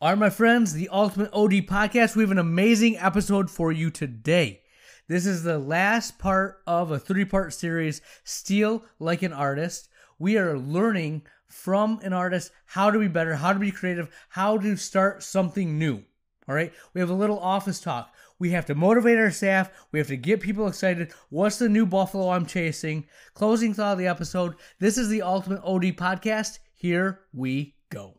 All right, my friends, the Ultimate OD Podcast, we have an amazing episode for you today. This is the last part of a three part series, Steal Like an Artist. We are learning from an artist how to be better, how to be creative, how to start something new. All right, we have a little office talk. We have to motivate our staff. We have to get people excited. What's the new Buffalo I'm chasing? Closing thought of the episode. This is the Ultimate OD Podcast. Here we go.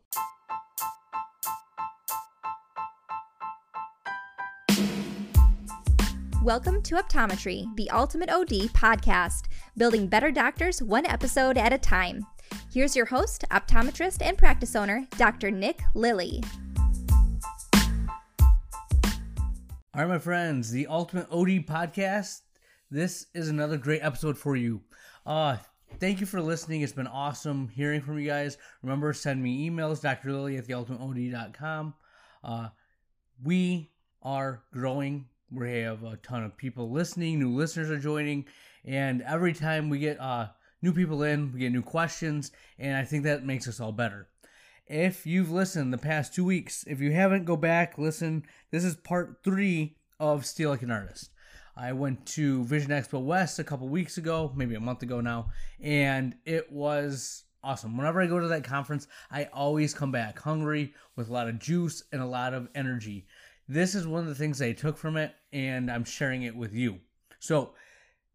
Welcome to Optometry, the Ultimate OD podcast, building better doctors one episode at a time. Here's your host, optometrist, and practice owner, Dr. Nick Lilly. All right, my friends, the Ultimate OD Podcast. This is another great episode for you. Uh, thank you for listening. It's been awesome hearing from you guys. Remember, send me emails, drlilly at theultimateod.com. Uh, we are growing we have a ton of people listening, new listeners are joining, and every time we get uh, new people in, we get new questions, and I think that makes us all better. If you've listened the past two weeks, if you haven't, go back, listen. This is part three of Steal Like an Artist. I went to Vision Expo West a couple weeks ago, maybe a month ago now, and it was awesome. Whenever I go to that conference, I always come back hungry with a lot of juice and a lot of energy this is one of the things I took from it, and I'm sharing it with you. So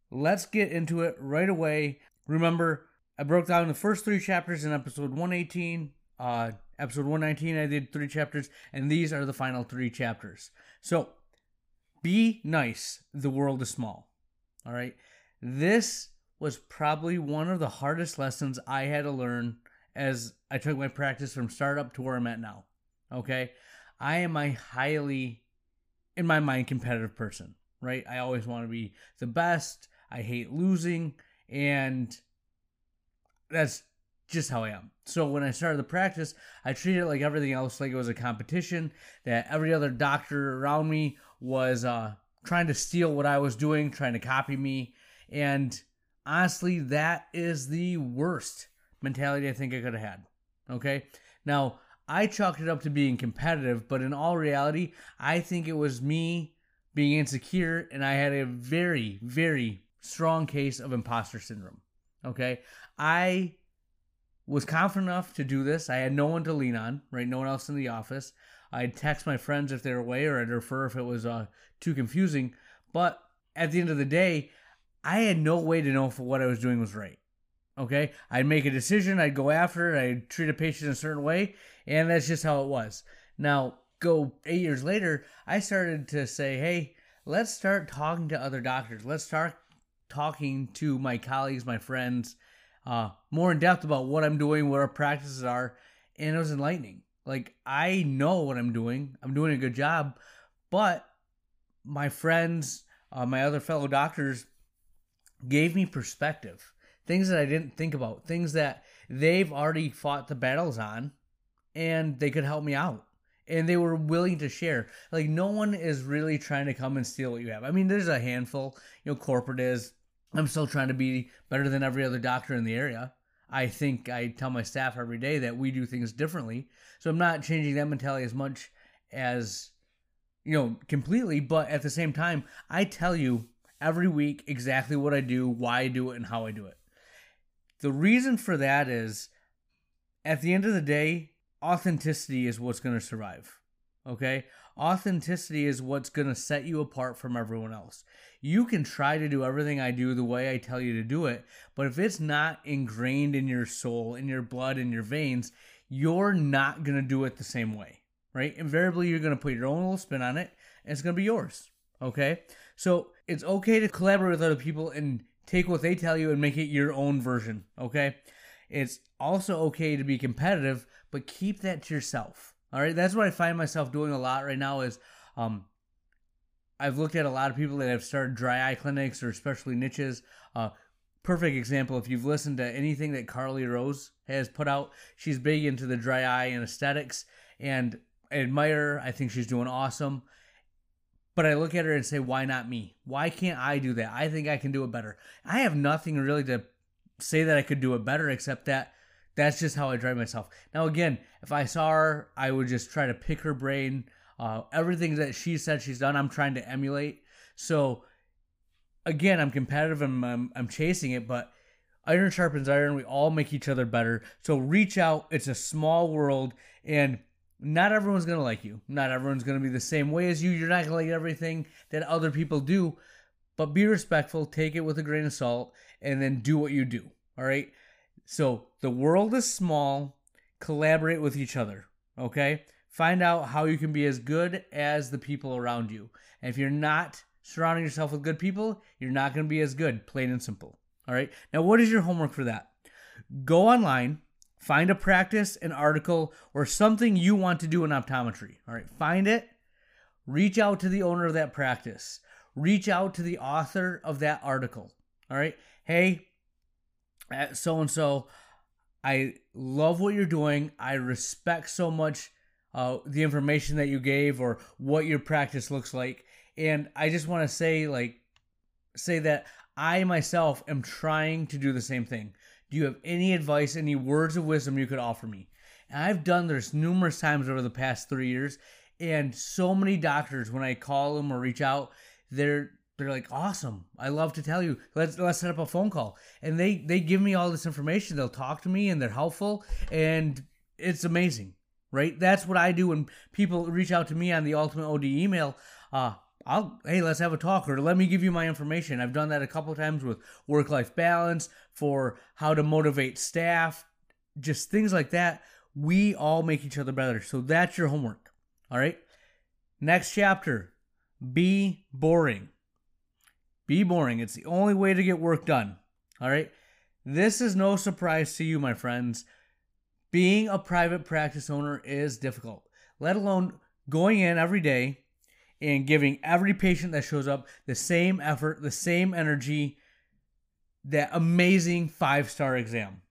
let's get into it right away. Remember, I broke down the first three chapters in episode 118. Uh, episode 119, I did three chapters, and these are the final three chapters. So be nice. The world is small. All right. This was probably one of the hardest lessons I had to learn as I took my practice from startup to where I'm at now. Okay. I am a highly, in my mind, competitive person, right? I always want to be the best. I hate losing. And that's just how I am. So when I started the practice, I treated it like everything else, like it was a competition, that every other doctor around me was uh, trying to steal what I was doing, trying to copy me. And honestly, that is the worst mentality I think I could have had. Okay. Now, I chalked it up to being competitive, but in all reality, I think it was me being insecure and I had a very, very strong case of imposter syndrome. Okay. I was confident enough to do this. I had no one to lean on, right? No one else in the office. I'd text my friends if they were away or I'd refer if it was uh, too confusing. But at the end of the day, I had no way to know if what I was doing was right. Okay. I'd make a decision, I'd go after it, I'd treat a patient a certain way, and that's just how it was. Now, go eight years later, I started to say, hey, let's start talking to other doctors. Let's start talking to my colleagues, my friends, uh, more in depth about what I'm doing, what our practices are. And it was enlightening. Like, I know what I'm doing, I'm doing a good job, but my friends, uh, my other fellow doctors gave me perspective. Things that I didn't think about, things that they've already fought the battles on and they could help me out and they were willing to share. Like no one is really trying to come and steal what you have. I mean, there's a handful. You know, corporate is. I'm still trying to be better than every other doctor in the area. I think I tell my staff every day that we do things differently. So I'm not changing that mentality as much as you know completely, but at the same time, I tell you every week exactly what I do, why I do it, and how I do it. The reason for that is at the end of the day, authenticity is what's going to survive. Okay? Authenticity is what's going to set you apart from everyone else. You can try to do everything I do the way I tell you to do it, but if it's not ingrained in your soul, in your blood, in your veins, you're not going to do it the same way, right? Invariably, you're going to put your own little spin on it, and it's going to be yours. Okay? So it's okay to collaborate with other people and take what they tell you and make it your own version. Okay? It's also okay to be competitive, but keep that to yourself. All right, that's what I find myself doing a lot right now. Is um, I've looked at a lot of people that have started dry eye clinics or especially niches. Uh, perfect example. If you've listened to anything that Carly Rose has put out, she's big into the dry eye and aesthetics, and I admire. I think she's doing awesome. But I look at her and say, why not me? Why can't I do that? I think I can do it better. I have nothing really to say that I could do it better except that that's just how I drive myself. Now, again, if I saw her, I would just try to pick her brain. Uh, everything that she said she's done, I'm trying to emulate. So, again, I'm competitive and I'm, I'm chasing it, but iron sharpens iron. We all make each other better. So, reach out. It's a small world, and not everyone's going to like you. Not everyone's going to be the same way as you. You're not going to like everything that other people do, but be respectful, take it with a grain of salt, and then do what you do. All right. So the world is small. Collaborate with each other. Okay. Find out how you can be as good as the people around you. And if you're not surrounding yourself with good people, you're not going to be as good, plain and simple. All right. Now, what is your homework for that? Go online, find a practice, an article, or something you want to do in optometry. All right. Find it, reach out to the owner of that practice, reach out to the author of that article. All right. Hey, so and so, I love what you're doing. I respect so much uh, the information that you gave or what your practice looks like. And I just want to say, like, say that I myself am trying to do the same thing. Do you have any advice, any words of wisdom you could offer me? And I've done this numerous times over the past three years, and so many doctors, when I call them or reach out, they're they're like, awesome. I love to tell you. Let's let's set up a phone call. And they they give me all this information. They'll talk to me and they're helpful and it's amazing. Right? That's what I do when people reach out to me on the Ultimate OD email. Uh I'll hey, let's have a talk or let me give you my information. I've done that a couple times with work life balance, for how to motivate staff, just things like that. We all make each other better. So that's your homework. All right? Next chapter. Be boring. Be boring. It's the only way to get work done. All right? This is no surprise to you, my friends. Being a private practice owner is difficult, let alone going in every day and giving every patient that shows up the same effort, the same energy, that amazing five star exam,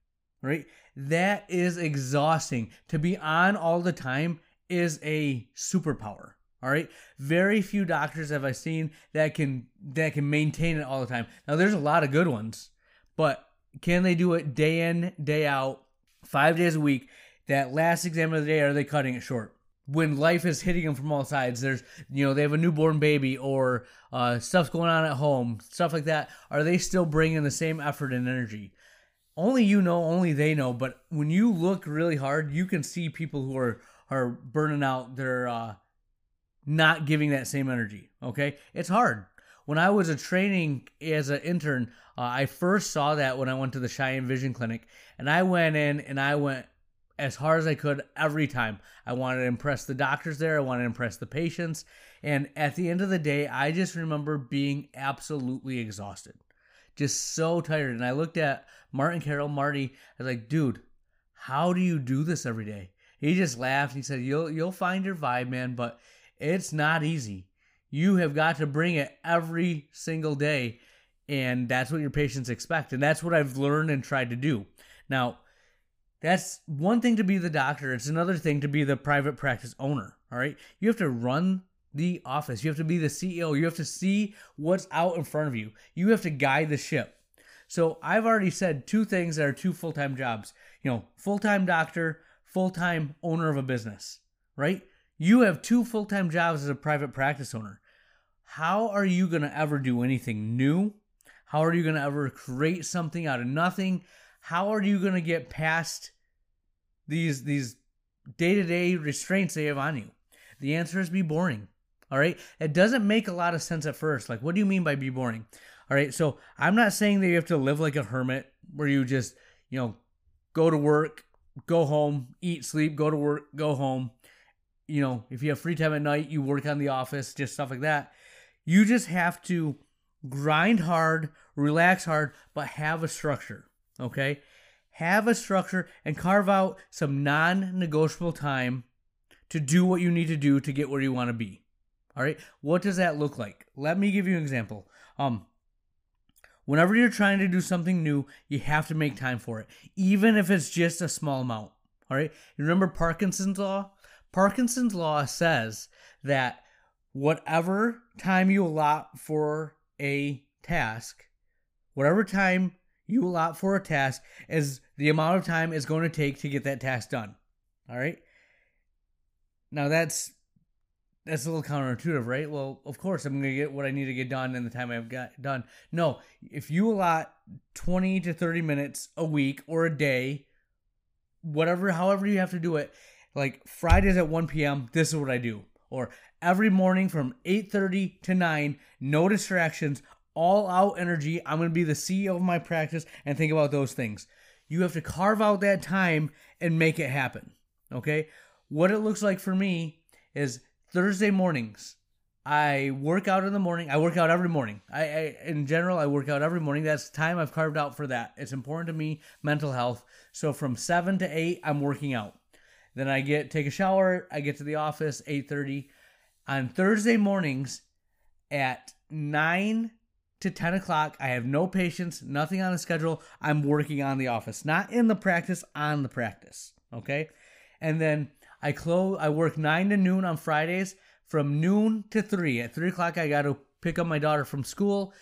right? That is exhausting. To be on all the time is a superpower. All right. Very few doctors have I seen that can that can maintain it all the time. Now there's a lot of good ones, but can they do it day in, day out, five days a week? That last exam of the day, are they cutting it short? When life is hitting them from all sides, there's you know they have a newborn baby or uh, stuff's going on at home, stuff like that. Are they still bringing the same effort and energy? Only you know, only they know. But when you look really hard, you can see people who are are burning out their uh, not giving that same energy. Okay, it's hard. When I was a training as an intern, uh, I first saw that when I went to the Cheyenne Vision Clinic, and I went in and I went as hard as I could every time. I wanted to impress the doctors there. I wanted to impress the patients. And at the end of the day, I just remember being absolutely exhausted, just so tired. And I looked at Martin Carroll, Marty. I was like, dude, how do you do this every day? He just laughed. He said, "You'll you'll find your vibe, man, but it's not easy. You have got to bring it every single day, and that's what your patients expect. And that's what I've learned and tried to do. Now, that's one thing to be the doctor, it's another thing to be the private practice owner. All right. You have to run the office, you have to be the CEO, you have to see what's out in front of you, you have to guide the ship. So I've already said two things that are two full time jobs. You know, full time doctor, full time owner of a business, right? You have two full time jobs as a private practice owner. How are you going to ever do anything new? How are you going to ever create something out of nothing? How are you going to get past these these day to day restraints they have on you? The answer is be boring. All right. It doesn't make a lot of sense at first. Like, what do you mean by be boring? All right. So I'm not saying that you have to live like a hermit where you just, you know, go to work, go home, eat, sleep, go to work, go home, you know, if you have free time at night, you work on the office, just stuff like that. You just have to grind hard, relax hard, but have a structure. Okay? Have a structure and carve out some non negotiable time to do what you need to do to get where you want to be. All right? What does that look like? Let me give you an example. Um, whenever you're trying to do something new, you have to make time for it, even if it's just a small amount. All right? You remember Parkinson's law? Parkinson's law says that whatever time you allot for a task, whatever time you allot for a task is the amount of time it's going to take to get that task done. All right. Now that's that's a little counterintuitive, right? Well, of course I'm going to get what I need to get done in the time I've got done. No, if you allot 20 to 30 minutes a week or a day, whatever, however you have to do it, like Fridays at 1 p.m., this is what I do. Or every morning from 8:30 to 9, no distractions, all out energy. I'm going to be the CEO of my practice and think about those things. You have to carve out that time and make it happen. Okay? What it looks like for me is Thursday mornings. I work out in the morning. I work out every morning. I, I in general I work out every morning. That's time I've carved out for that. It's important to me, mental health. So from 7 to 8 I'm working out. Then I get take a shower, I get to the office 8:30 on Thursday mornings at 9 to 10 o'clock. I have no patients, nothing on the schedule. I'm working on the office, not in the practice, on the practice. Okay. And then I close, I work 9 to noon on Fridays. From noon to 3. At 3 o'clock, I got to pick up my daughter from school.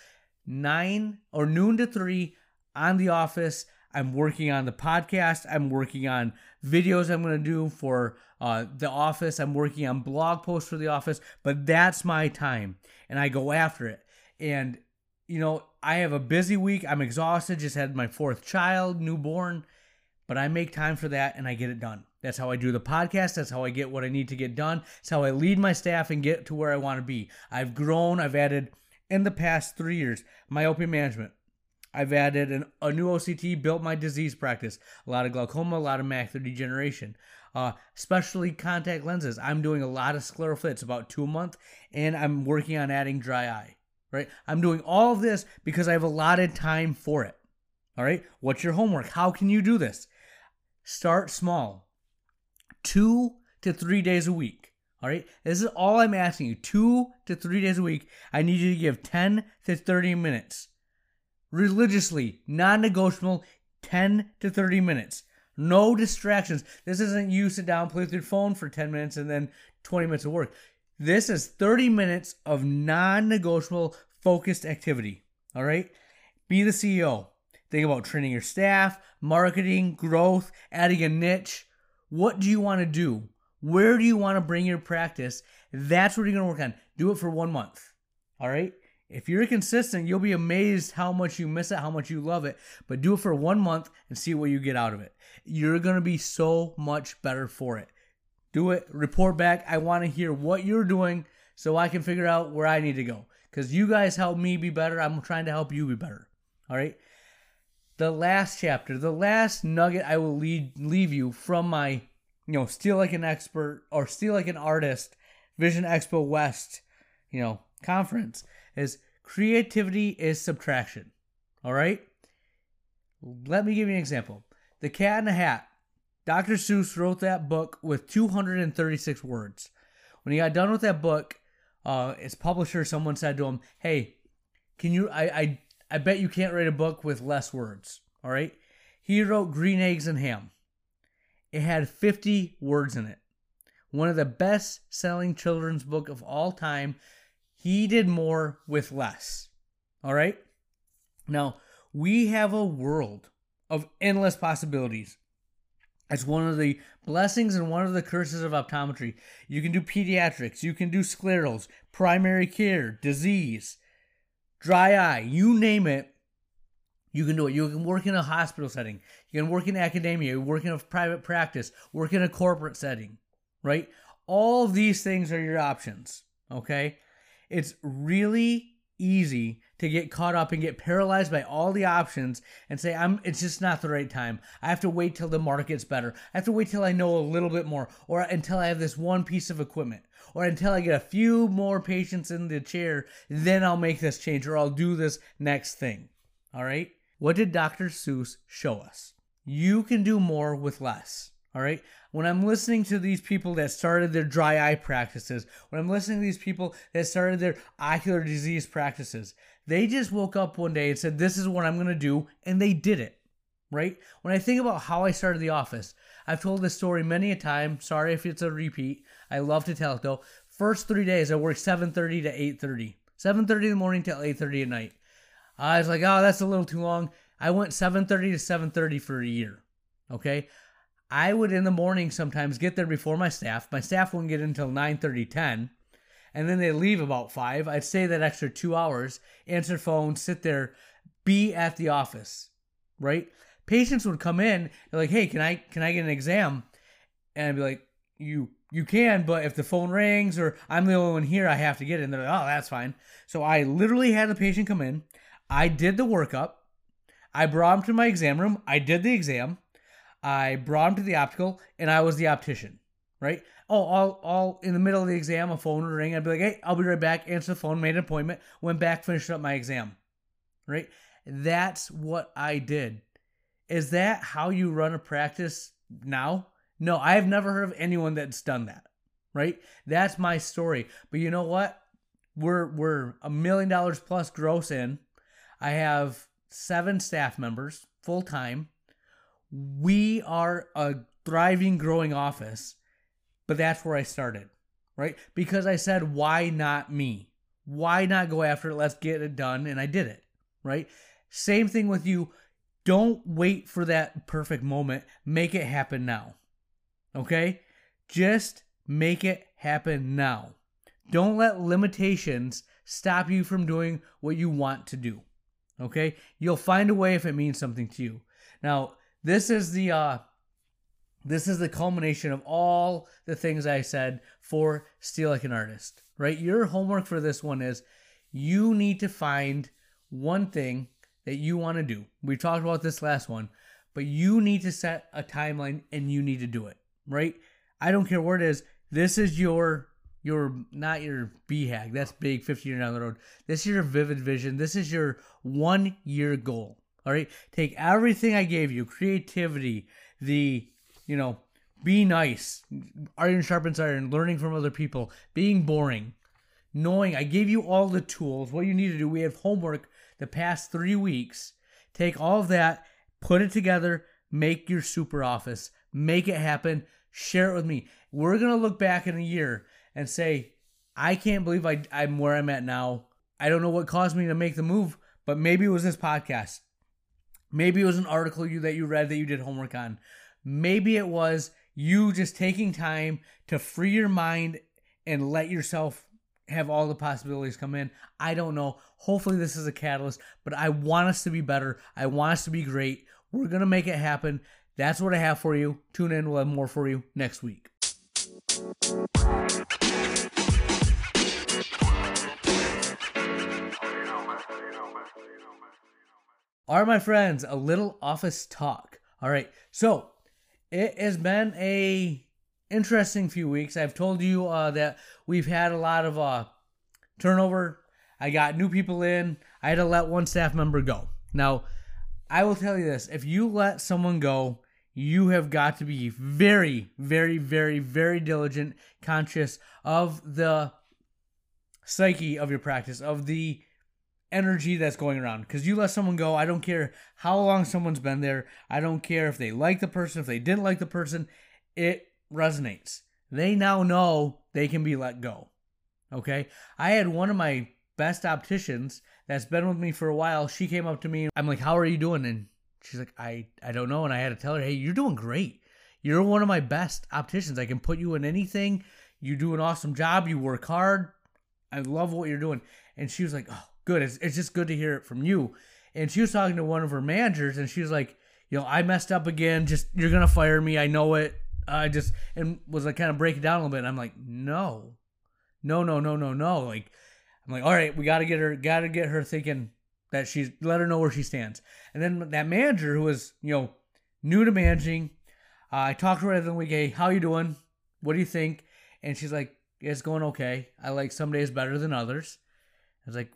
9 or noon to 3 on the office. I'm working on the podcast. I'm working on videos I'm going to do for uh, the office. I'm working on blog posts for the office, but that's my time and I go after it. And, you know, I have a busy week. I'm exhausted. Just had my fourth child, newborn, but I make time for that and I get it done. That's how I do the podcast. That's how I get what I need to get done. It's how I lead my staff and get to where I want to be. I've grown. I've added in the past three years myopia management. I've added an, a new OCT, built my disease practice. A lot of glaucoma, a lot of macular degeneration. Uh, especially contact lenses. I'm doing a lot of scleral fits, about two a month, and I'm working on adding dry eye. Right? I'm doing all of this because I have allotted time for it. All right? What's your homework? How can you do this? Start small two to three days a week. All right. This is all I'm asking you. Two to three days a week. I need you to give 10 to 30 minutes. Religiously, non negotiable, 10 to 30 minutes. No distractions. This isn't you sit down, play with your phone for 10 minutes and then 20 minutes of work. This is 30 minutes of non negotiable focused activity. All right. Be the CEO. Think about training your staff, marketing, growth, adding a niche what do you want to do? Where do you want to bring your practice? That's what you're going to work on. Do it for one month. All right? If you're consistent, you'll be amazed how much you miss it, how much you love it. But do it for one month and see what you get out of it. You're going to be so much better for it. Do it, report back. I want to hear what you're doing so I can figure out where I need to go. Because you guys help me be better. I'm trying to help you be better. All right? the last chapter, the last nugget I will lead, leave you from my, you know, Steal Like an Expert or Steal Like an Artist Vision Expo West, you know, conference is creativity is subtraction. All right? Let me give you an example. The Cat in the Hat. Dr. Seuss wrote that book with 236 words. When he got done with that book, uh, his publisher, someone said to him, "Hey, can you? I, I I bet you can't write a book with less words. All right. He wrote Green Eggs and Ham. It had 50 words in it. One of the best selling children's book of all time. He did more with less. All right. Now, we have a world of endless possibilities. It's one of the blessings and one of the curses of optometry. You can do pediatrics, you can do sclerals, primary care, disease, dry eye, you name it, you can do it. You can work in a hospital setting. You can work in academia. You work in a private practice. Work in a corporate setting, right? All these things are your options. Okay, it's really easy to get caught up and get paralyzed by all the options and say I'm it's just not the right time. I have to wait till the market's better. I have to wait till I know a little bit more or until I have this one piece of equipment or until I get a few more patients in the chair, then I'll make this change or I'll do this next thing. All right? What did Dr. Seuss show us? You can do more with less. All right. When I'm listening to these people that started their dry eye practices, when I'm listening to these people that started their ocular disease practices, they just woke up one day and said, This is what I'm going to do. And they did it. Right. When I think about how I started the office, I've told this story many a time. Sorry if it's a repeat. I love to tell it though. First three days, I worked 7:30 to 8:30. 7:30 in the morning till 8:30 at night. I was like, oh, that's a little too long. I went 7:30 to 7:30 for a year. Okay? I would in the morning sometimes get there before my staff. My staff wouldn't get in until 9:30, 10, and then they leave about five. I'd stay that extra two hours, answer phone, sit there, be at the office, right? Patients would come in, they're like, "Hey, can I can I get an exam?" And I'd be like, "You you can, but if the phone rings or I'm the only one here, I have to get it." And they're like, "Oh, that's fine." So I literally had the patient come in. I did the workup. I brought him to my exam room. I did the exam. I brought him to the optical, and I was the optician, right? Oh, all, all in the middle of the exam, a phone would ring. I'd be like, hey, I'll be right back. Answer the phone, made an appointment, went back, finished up my exam, right? That's what I did. Is that how you run a practice now? No, I have never heard of anyone that's done that, right? That's my story. But you know what? We're we're a million dollars plus gross in. I have seven staff members full time we are a thriving, growing office, but that's where I started, right? Because I said, why not me? Why not go after it? Let's get it done. And I did it, right? Same thing with you. Don't wait for that perfect moment. Make it happen now. Okay? Just make it happen now. Don't let limitations stop you from doing what you want to do. Okay? You'll find a way if it means something to you. Now, this is the uh this is the culmination of all the things I said for Steal Like an Artist, right? Your homework for this one is you need to find one thing that you want to do. We talked about this last one, but you need to set a timeline and you need to do it, right? I don't care what it is. This is your your not your BHAG. That's big 50 years down the road. This is your vivid vision. This is your one year goal. All right. Take everything I gave you creativity, the, you know, be nice, iron sharpens iron, learning from other people, being boring, knowing I gave you all the tools, what you need to do. We have homework the past three weeks. Take all of that, put it together, make your super office, make it happen, share it with me. We're going to look back in a year and say, I can't believe I, I'm where I'm at now. I don't know what caused me to make the move, but maybe it was this podcast. Maybe it was an article you that you read that you did homework on. Maybe it was you just taking time to free your mind and let yourself have all the possibilities come in. I don't know. Hopefully this is a catalyst, but I want us to be better. I want us to be great. We're going to make it happen. That's what I have for you. Tune in. We'll have more for you next week. All right, my friends, a little office talk. All right, so it has been a interesting few weeks. I've told you uh, that we've had a lot of uh, turnover. I got new people in. I had to let one staff member go. Now, I will tell you this: if you let someone go, you have got to be very, very, very, very diligent, conscious of the psyche of your practice, of the energy that's going around. Because you let someone go i don't care how long someone's been there i don't care if they like the person if they didn't like the person it resonates. They now know they can be let go okay? I had one of my best opticians that's been with me for a while she came up to me i'm like how are you doing? And she's like i i don't know. And i had to tell her hey you're doing great. You're one of my best opticians. I can put you in anything. You do an awesome job. You work hard. I love what you're doing. And she was like oh good. It's, it's just good to hear it from you. And she was talking to one of her managers, and she was like, you know, I messed up again. Just you're gonna fire me. I know it. I just and was like kind of break it down a little bit. And I'm like, no, no, no, no, no, no. Like, I'm like, all right, we got to get her, got to get her thinking that she's let her know where she stands. And then that manager who was, you know, new to managing, uh, I talked to her the week. Hey, how you doing? What do you think? And she's like, it's going okay. I like some days better than others. I was like,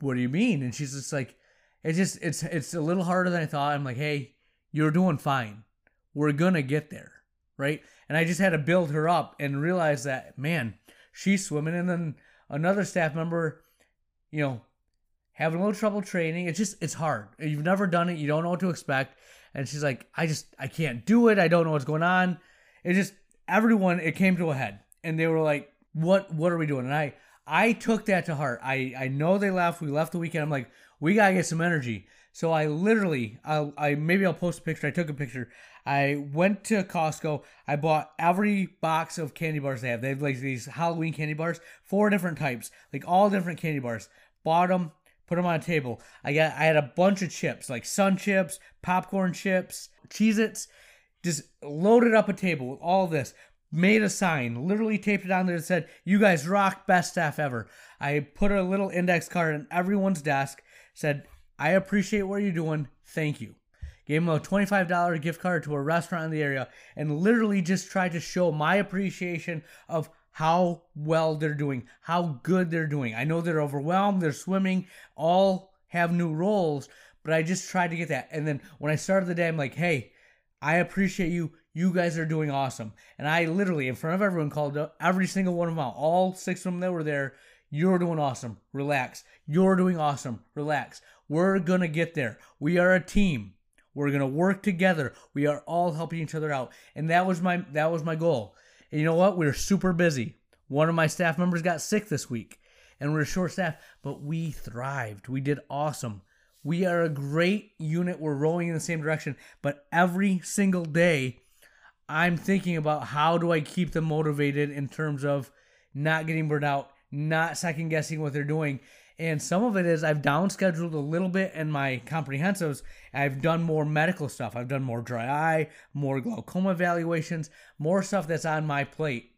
what do you mean? And she's just like, it's just it's it's a little harder than I thought. I'm like, hey, you're doing fine. We're gonna get there, right? And I just had to build her up and realize that, man, she's swimming. And then another staff member, you know, having a little trouble training. It's just it's hard. You've never done it. You don't know what to expect. And she's like, I just I can't do it. I don't know what's going on. It just everyone it came to a head, and they were like, what what are we doing? And I I took that to heart. I, I know they left. We left the weekend. I'm like, we got to get some energy. So I literally, I'll, I maybe I'll post a picture. I took a picture. I went to Costco. I bought every box of candy bars they have. They have like these Halloween candy bars, four different types, like all different candy bars. Bought them, put them on a table. I got, I had a bunch of chips, like Sun chips, popcorn chips, Cheez-Its. Just loaded up a table with all this. Made a sign, literally taped it on there that said, "You guys rock, best staff ever." I put a little index card on everyone's desk. Said, "I appreciate what you're doing. Thank you." gave him a $25 gift card to a restaurant in the area, and literally just tried to show my appreciation of how well they're doing, how good they're doing. I know they're overwhelmed, they're swimming, all have new roles, but I just tried to get that. And then when I started the day, I'm like, hey, I appreciate you. You guys are doing awesome. And I literally, in front of everyone, called every single one of them. All six of them that were there. You're doing awesome. Relax. You're doing awesome. Relax. We're going to get there. We are a team. We're gonna work together. We are all helping each other out, and that was my that was my goal. And you know what? We are super busy. One of my staff members got sick this week, and we're short staffed, but we thrived. We did awesome. We are a great unit. We're rowing in the same direction, but every single day, I'm thinking about how do I keep them motivated in terms of not getting burned out, not second guessing what they're doing, and some of it is I've down scheduled a little bit in my comprehensives. I've done more medical stuff. I've done more dry eye, more glaucoma evaluations, more stuff that's on my plate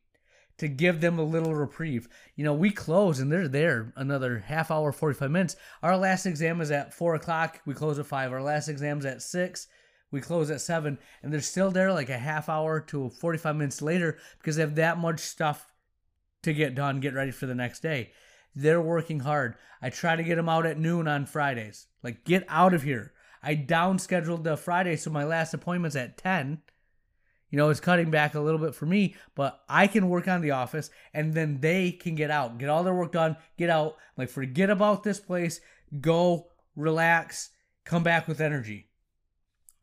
to give them a little reprieve. You know, we close and they're there another half hour, 45 minutes. Our last exam is at 4 o'clock. We close at 5. Our last exam's at 6. We close at 7. And they're still there like a half hour to 45 minutes later because they have that much stuff to get done, get ready for the next day. They're working hard. I try to get them out at noon on Fridays. Like, get out of here. I down scheduled the Friday, so my last appointment's at 10. You know, it's cutting back a little bit for me, but I can work on the office and then they can get out, get all their work done, get out. Like, forget about this place, go, relax, come back with energy.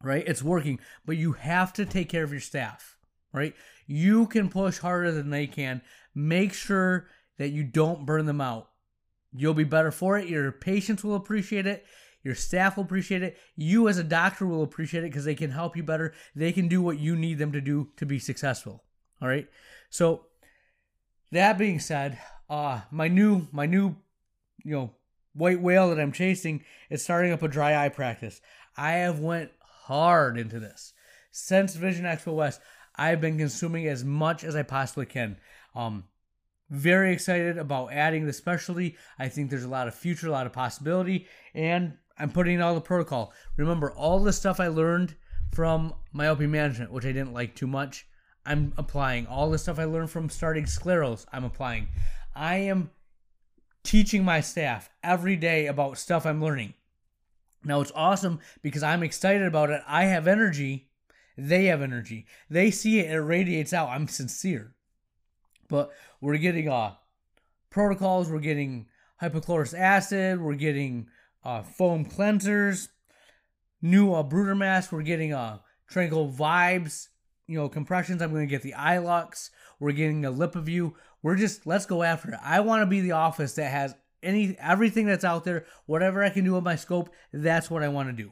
Right? It's working, but you have to take care of your staff. Right? You can push harder than they can. Make sure that you don't burn them out. You'll be better for it. Your patients will appreciate it. Your staff will appreciate it. You, as a doctor, will appreciate it because they can help you better. They can do what you need them to do to be successful. All right. So, that being said, uh, my new, my new, you know, white whale that I'm chasing is starting up a dry eye practice. I have went hard into this since Vision Expo West. I've been consuming as much as I possibly can. Um, very excited about adding the specialty. I think there's a lot of future, a lot of possibility, and I'm putting in all the protocol. Remember, all the stuff I learned from myopia management, which I didn't like too much, I'm applying. All the stuff I learned from starting sclerals, I'm applying. I am teaching my staff every day about stuff I'm learning. Now, it's awesome because I'm excited about it. I have energy. They have energy. They see it, it radiates out. I'm sincere. But we're getting uh, protocols, we're getting hypochlorous acid, we're getting uh, foam cleansers, new uh, Bruder mask, we're getting uh, TranquilEyes, you know, compressions. I'm going to get the iLux, we're getting a LipiView. We're just, let's go after it. I want to be the office that has any everything that's out there, whatever I can do with my scope, that's what I want to do.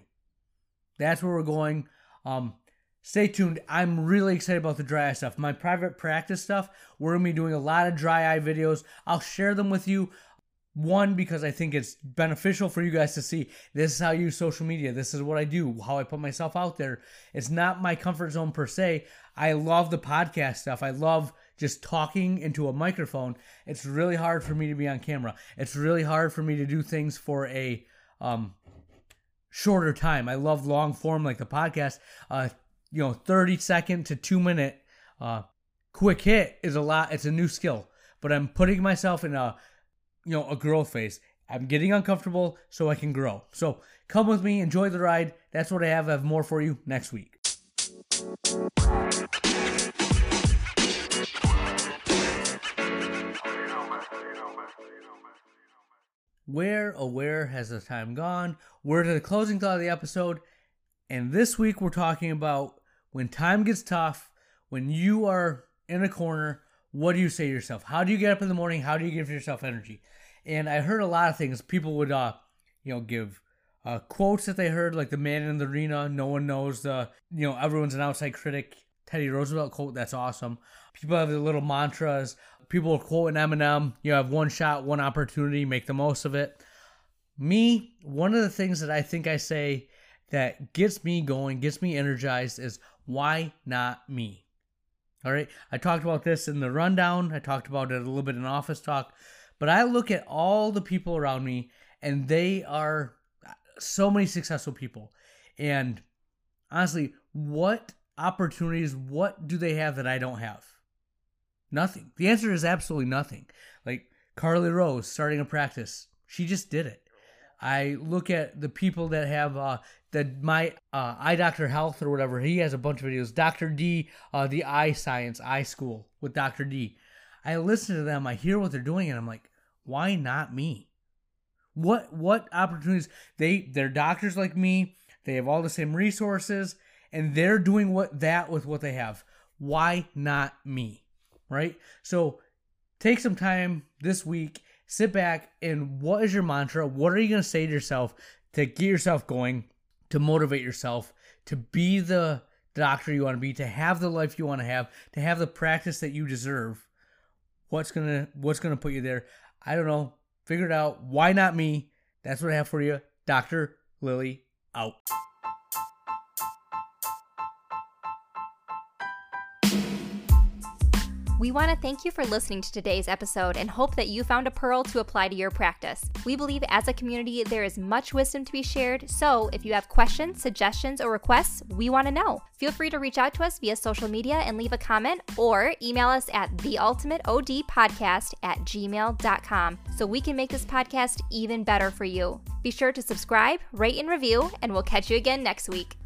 That's where we're going. Um, stay tuned. I'm really excited about the dry eye stuff. My private practice stuff, we're to be doing a lot of dry eye videos. I'll share them with you. One, because I think it's beneficial for you guys to see this is how I use social media. This is what I do, how I put myself out there. It's not my comfort zone per se. I love the podcast stuff. I love just talking into a microphone. It's really hard for me to be on camera. It's really hard for me to do things for a um, shorter time. I love long form like the podcast. Uh, you know 30 second to 2 minute uh quick hit is a lot it's a new skill but i'm putting myself in a you know a growth phase i'm getting uncomfortable so i can grow so come with me enjoy the ride that's what i have i have more for you next week where oh where has the time gone we're to the closing thought of the episode and this week we're talking about when time gets tough, when you are in a corner, what do you say to yourself? How do you get up in the morning? How do you give yourself energy? And I heard a lot of things. People would, uh, you know, give uh, quotes that they heard, like the man in the arena, no one knows the, you know, everyone's an outside critic. Teddy Roosevelt quote, that's awesome. People have their little mantras. People are quoting Eminem. You have one shot, one opportunity, make the most of it. Me, one of the things that I think I say that gets me going, gets me energized is why not me? All right. I talked about this in the rundown. I talked about it a little bit in office talk. But I look at all the people around me and they are so many successful people. And honestly, what opportunities, what do they have that I don't have? Nothing. The answer is absolutely nothing. Like Carly Rose starting a practice, she just did it. I look at the people that have uh, that my uh, eye doctor health or whatever. He has a bunch of videos. Doctor D, uh, the eye science, eye school with Doctor D. I listen to them. I hear what they're doing, and I'm like, why not me? What what opportunities they they're doctors like me. They have all the same resources, and they're doing what that with what they have. Why not me? Right. So take some time this week. Sit back and what is your mantra? What are you going to say to yourself to get yourself going, to motivate yourself, to be the doctor you want to be, to have the life you want to have, to have the practice that you deserve? What's gonna what's gonna put you there? I don't know. Figure it out. Why not me? That's what I have for you. Dr. Lilly out. We want to thank you for listening to today's episode and hope that you found a pearl to apply to your practice. We believe as a community there is much wisdom to be shared, so if you have questions, suggestions, or requests, we want to know. Feel free to reach out to us via social media and leave a comment or email us at theultimateodpodcast at gmail.com so we can make this podcast even better for you. Be sure to subscribe, rate, and review, and we'll catch you again next week.